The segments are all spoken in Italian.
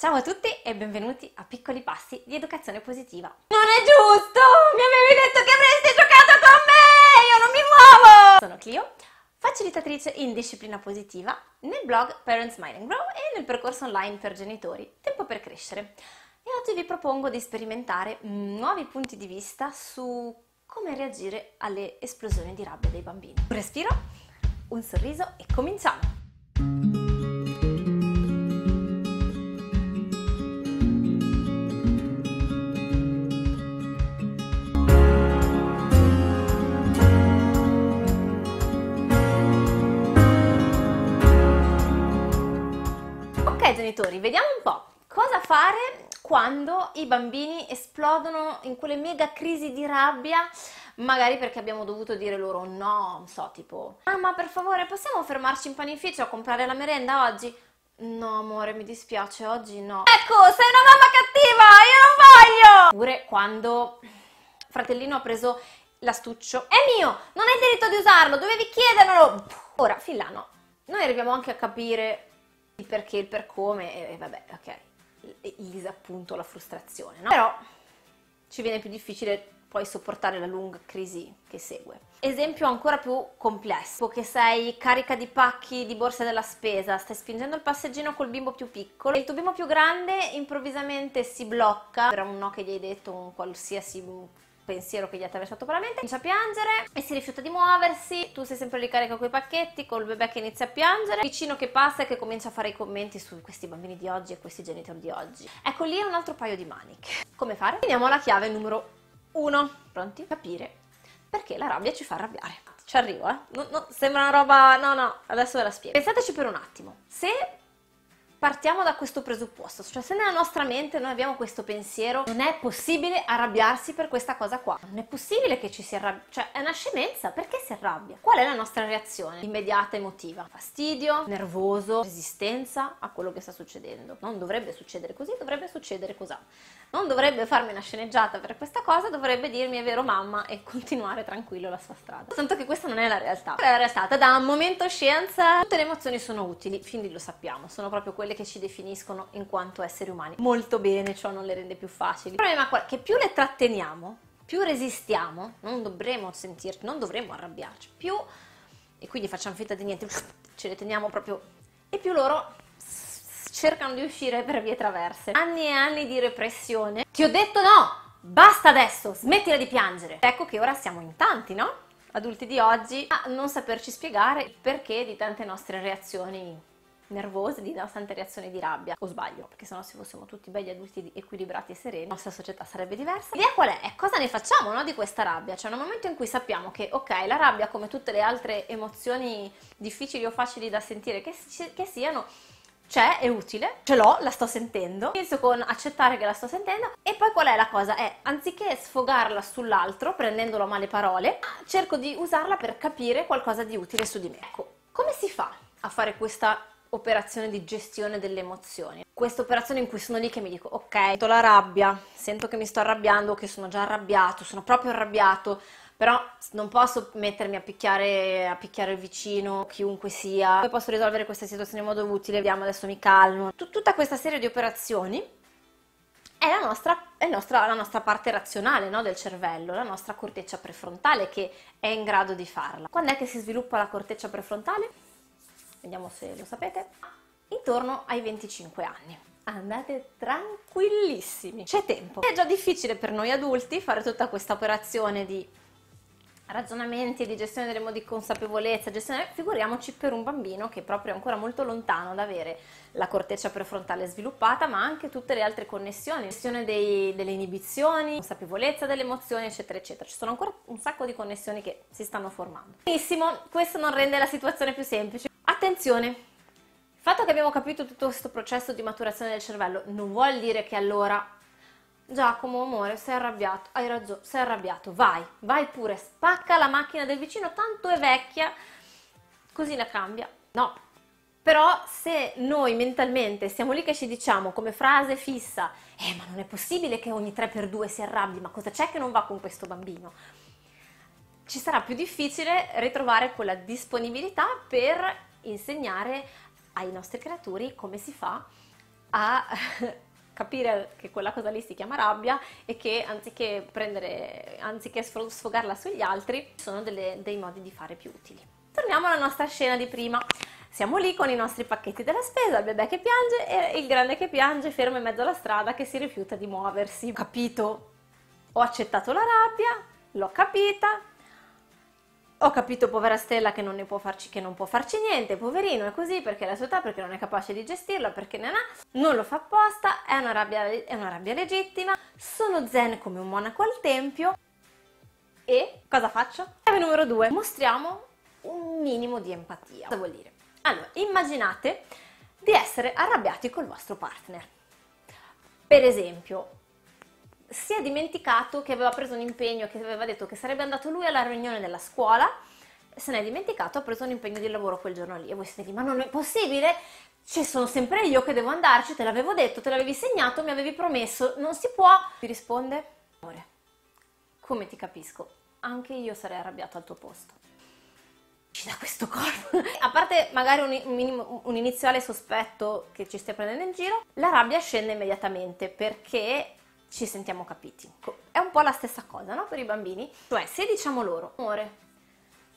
Ciao a tutti e benvenuti a Piccoli Passi di Educazione Positiva. Non è giusto! Mi avevi detto che avresti giocato con me! Io non mi muovo! Sono Clio, facilitatrice in disciplina positiva nel blog Parents Mind and Grow e nel percorso online per genitori Tempo per crescere. E oggi vi propongo di sperimentare nuovi punti di vista su come reagire alle esplosioni di rabbia dei bambini. Un respiro, un sorriso e cominciamo! Genitori, vediamo un po' cosa fare quando i bambini esplodono in quelle mega crisi di rabbia, magari perché abbiamo dovuto dire loro no, non so, tipo mamma per favore possiamo fermarci in panificio a comprare la merenda oggi? No amore mi dispiace, oggi no. Ecco, sei una mamma cattiva, io non voglio! Oppure quando fratellino ha preso l'astuccio, è mio, non hai diritto di usarlo, dovevi chiederlo! Ora, fin là no, noi arriviamo anche a capire il perché, il per come e vabbè, ok, il disappunto, la frustrazione, no? Però ci viene più difficile poi sopportare la lunga crisi che segue. Esempio ancora più complesso, che sei carica di pacchi di borse della spesa, stai spingendo il passeggino col bimbo più piccolo e il tuo bimbo più grande improvvisamente si blocca per un no che gli hai detto, un qualsiasi pensiero che gli ha attraversato per la mente, comincia a piangere e si rifiuta di muoversi, tu sei sempre ricarica con i pacchetti, col bebè che inizia a piangere, vicino che passa e che comincia a fare i commenti su questi bambini di oggi e questi genitori di oggi. Ecco lì è un altro paio di maniche. Come fare? Veniamo alla chiave numero uno. Pronti? Capire perché la rabbia ci fa arrabbiare. Ci arrivo, eh? No, no, sembra una roba... No, no, adesso ve la spiego. Pensateci per un attimo. Se partiamo da questo presupposto, cioè se nella nostra mente noi abbiamo questo pensiero, non è possibile arrabbiarsi per questa cosa qua, non è possibile che ci si arrabbi, cioè è una scemenza, perché si arrabbia? Qual è la nostra reazione immediata emotiva? Fastidio, nervoso, resistenza a quello che sta succedendo. Non dovrebbe succedere così, dovrebbe succedere così. Non dovrebbe farmi una sceneggiata per questa cosa, dovrebbe dirmi è vero mamma e continuare tranquillo la sua strada. Tanto che questa non è la realtà. La realtà, da un momento scienza, tutte le emozioni sono utili, lì lo sappiamo, sono proprio quelle quelle che ci definiscono in quanto esseri umani. Molto bene, ciò non le rende più facili. Il problema è che più le tratteniamo, più resistiamo, non dovremo sentirci, non dovremo arrabbiarci, più e quindi facciamo finta di niente, ce le teniamo proprio e più loro cercano di uscire per vie traverse. Anni e anni di repressione. Ti ho detto no! Basta adesso, smettila di piangere. Ecco che ora siamo in tanti, no? Adulti di oggi a non saperci spiegare il perché di tante nostre reazioni nervose di tante reazioni di rabbia. O sbaglio, perché sennò se fossimo tutti belli adulti equilibrati e sereni, la nostra società sarebbe diversa. L'idea qual è? È cosa ne facciamo no, di questa rabbia? Cioè nel momento in cui sappiamo che, ok, la rabbia come tutte le altre emozioni difficili o facili da sentire che, che siano, c'è, è utile, ce l'ho, la sto sentendo, inizio con accettare che la sto sentendo e poi qual è la cosa? È anziché sfogarla sull'altro prendendolo a male parole, cerco di usarla per capire qualcosa di utile su di me. Ecco, come si fa a fare questa operazione di gestione delle emozioni. Questa operazione in cui sono lì che mi dico, ok, sento la rabbia, sento che mi sto arrabbiando, che sono già arrabbiato, sono proprio arrabbiato, però non posso mettermi a picchiare, a picchiare il vicino, chiunque sia, poi posso risolvere questa situazione in modo utile, vediamo adesso mi calmo. tutta questa serie di operazioni è la nostra, è nostra, la nostra parte razionale no, del cervello, la nostra corteccia prefrontale che è in grado di farla. Quando è che si sviluppa la corteccia prefrontale? Vediamo se lo sapete, intorno ai 25 anni. Andate tranquillissimi, c'è tempo. È già difficile per noi adulti fare tutta questa operazione di ragionamenti, di gestione delle modi di consapevolezza, gestione, figuriamoci per un bambino che è proprio ancora molto lontano da avere la corteccia prefrontale sviluppata, ma anche tutte le altre connessioni, gestione dei, delle inibizioni, consapevolezza delle emozioni, eccetera, eccetera. Ci sono ancora un sacco di connessioni che si stanno formando. Benissimo, questo non rende la situazione più semplice. Attenzione, il fatto che abbiamo capito tutto questo processo di maturazione del cervello non vuol dire che allora Giacomo, amore, sei arrabbiato, hai ragione, sei arrabbiato, vai, vai pure, spacca la macchina del vicino, tanto è vecchia, così la cambia. No, però se noi mentalmente siamo lì che ci diciamo come frase fissa, eh ma non è possibile che ogni 3x2 si arrabbi, ma cosa c'è che non va con questo bambino? Ci sarà più difficile ritrovare quella disponibilità per insegnare ai nostri creatori come si fa a capire che quella cosa lì si chiama rabbia e che anziché prendere, anziché sfogarla sugli altri, sono delle, dei modi di fare più utili. Torniamo alla nostra scena di prima. Siamo lì con i nostri pacchetti della spesa, il bebè che piange e il grande che piange fermo in mezzo alla strada che si rifiuta di muoversi. Capito? Ho accettato la rabbia, l'ho capita, ho capito, povera Stella, che non, ne può farci, che non può farci niente, poverino, è così perché è la sua età, perché non è capace di gestirla, perché non, ha, non lo fa apposta, è una, rabbia, è una rabbia legittima, sono zen come un monaco al tempio e cosa faccio? Chiave numero due, mostriamo un minimo di empatia. Cosa vuol dire? Allora, immaginate di essere arrabbiati col vostro partner. Per esempio, si è dimenticato che aveva preso un impegno, che aveva detto che sarebbe andato lui alla riunione della scuola, se n'è dimenticato, ha preso un impegno di lavoro quel giorno lì. E voi siete lì, ma non è possibile? Ci sono sempre io che devo andarci, te l'avevo detto, te l'avevi segnato, mi avevi promesso, non si può. Mi risponde, amore, come ti capisco, anche io sarei arrabbiato al tuo posto. Ci da questo corpo. A parte magari un, un, un iniziale sospetto che ci stia prendendo in giro, la rabbia scende immediatamente perché ci sentiamo capiti. È un po' la stessa cosa, no? Per i bambini. Cioè, se diciamo loro, amore,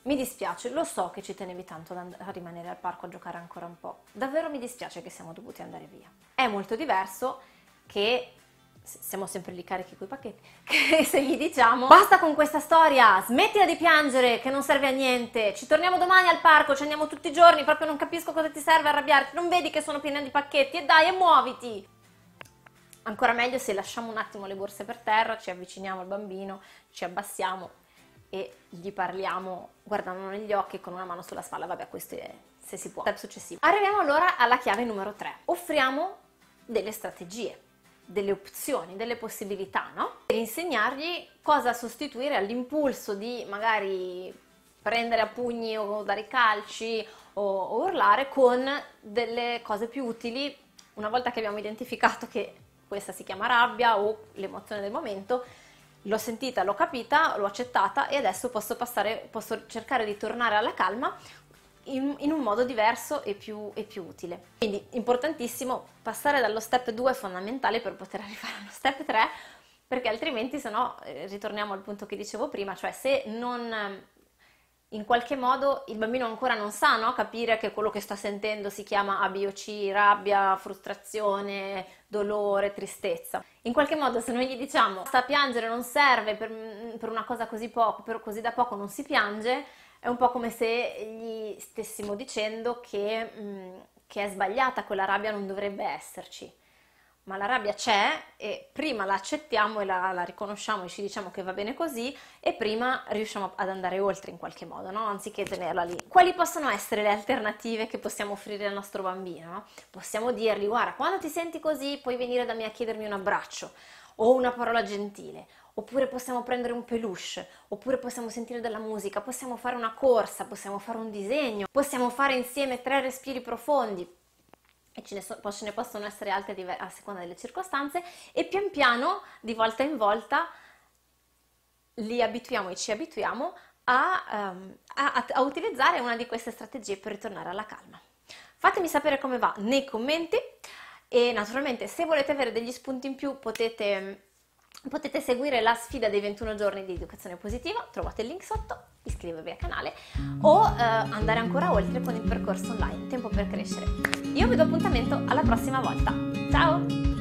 mi dispiace, lo so che ci tenevi tanto a rimanere al parco a giocare ancora un po'. Davvero mi dispiace che siamo dovuti andare via. È molto diverso che siamo sempre lì carichi coi pacchetti, che se gli diciamo basta con questa storia, smettila di piangere che non serve a niente, ci torniamo domani al parco, ci andiamo tutti i giorni, proprio non capisco cosa ti serve arrabbiarti, non vedi che sono piena di pacchetti e dai e muoviti. Ancora meglio se lasciamo un attimo le borse per terra, ci avviciniamo al bambino, ci abbassiamo e gli parliamo guardandolo negli occhi con una mano sulla spalla. Vabbè, questo è se si può. Step successivo. Arriviamo allora alla chiave numero 3. Offriamo delle strategie, delle opzioni, delle possibilità, no? Per insegnargli cosa sostituire all'impulso di magari prendere a pugni o dare calci o, o urlare con delle cose più utili una volta che abbiamo identificato che questa si chiama rabbia o l'emozione del momento, l'ho sentita, l'ho capita, l'ho accettata e adesso posso, passare, posso cercare di tornare alla calma in, in un modo diverso e più, e più, utile. Quindi importantissimo passare dallo step 2 è fondamentale per poter arrivare allo step 3 perché altrimenti se no eh, ritorniamo al punto che dicevo prima, cioè se non in qualche modo il bambino ancora non sa no? capire che quello che sta sentendo si chiama A, B o C, rabbia, frustrazione, dolore, tristezza. In qualche modo se noi gli diciamo sta a piangere non serve per, per una cosa così poco, per così da poco non si piange, è un po' come se gli stessimo dicendo che, mh, che è sbagliata quella rabbia, non dovrebbe esserci ma la rabbia c'è e prima la accettiamo e la, la, riconosciamo e ci diciamo che va bene così e prima riusciamo ad andare oltre in qualche modo, no? anziché tenerla lì. Quali possono essere le alternative che possiamo offrire al nostro bambino? No? Possiamo dirgli guarda, quando ti senti così puoi venire da me a chiedermi un abbraccio o una parola gentile, oppure possiamo prendere un peluche, oppure possiamo sentire della musica, possiamo fare una corsa, possiamo fare un disegno, possiamo fare insieme tre respiri profondi, e ce ne, so, ce ne possono essere altre a seconda delle circostanze e pian piano, di volta in volta, li abituiamo e ci abituiamo a, um, a, a utilizzare una di queste strategie per ritornare alla calma. Fatemi sapere come va nei commenti e naturalmente se volete avere degli spunti in più potete Potete seguire la sfida dei 21 giorni di educazione positiva, trovate il link sotto, iscrivervi al canale o eh, andare ancora oltre con il percorso online Tempo per crescere. Io vi do appuntamento alla prossima volta. Ciao!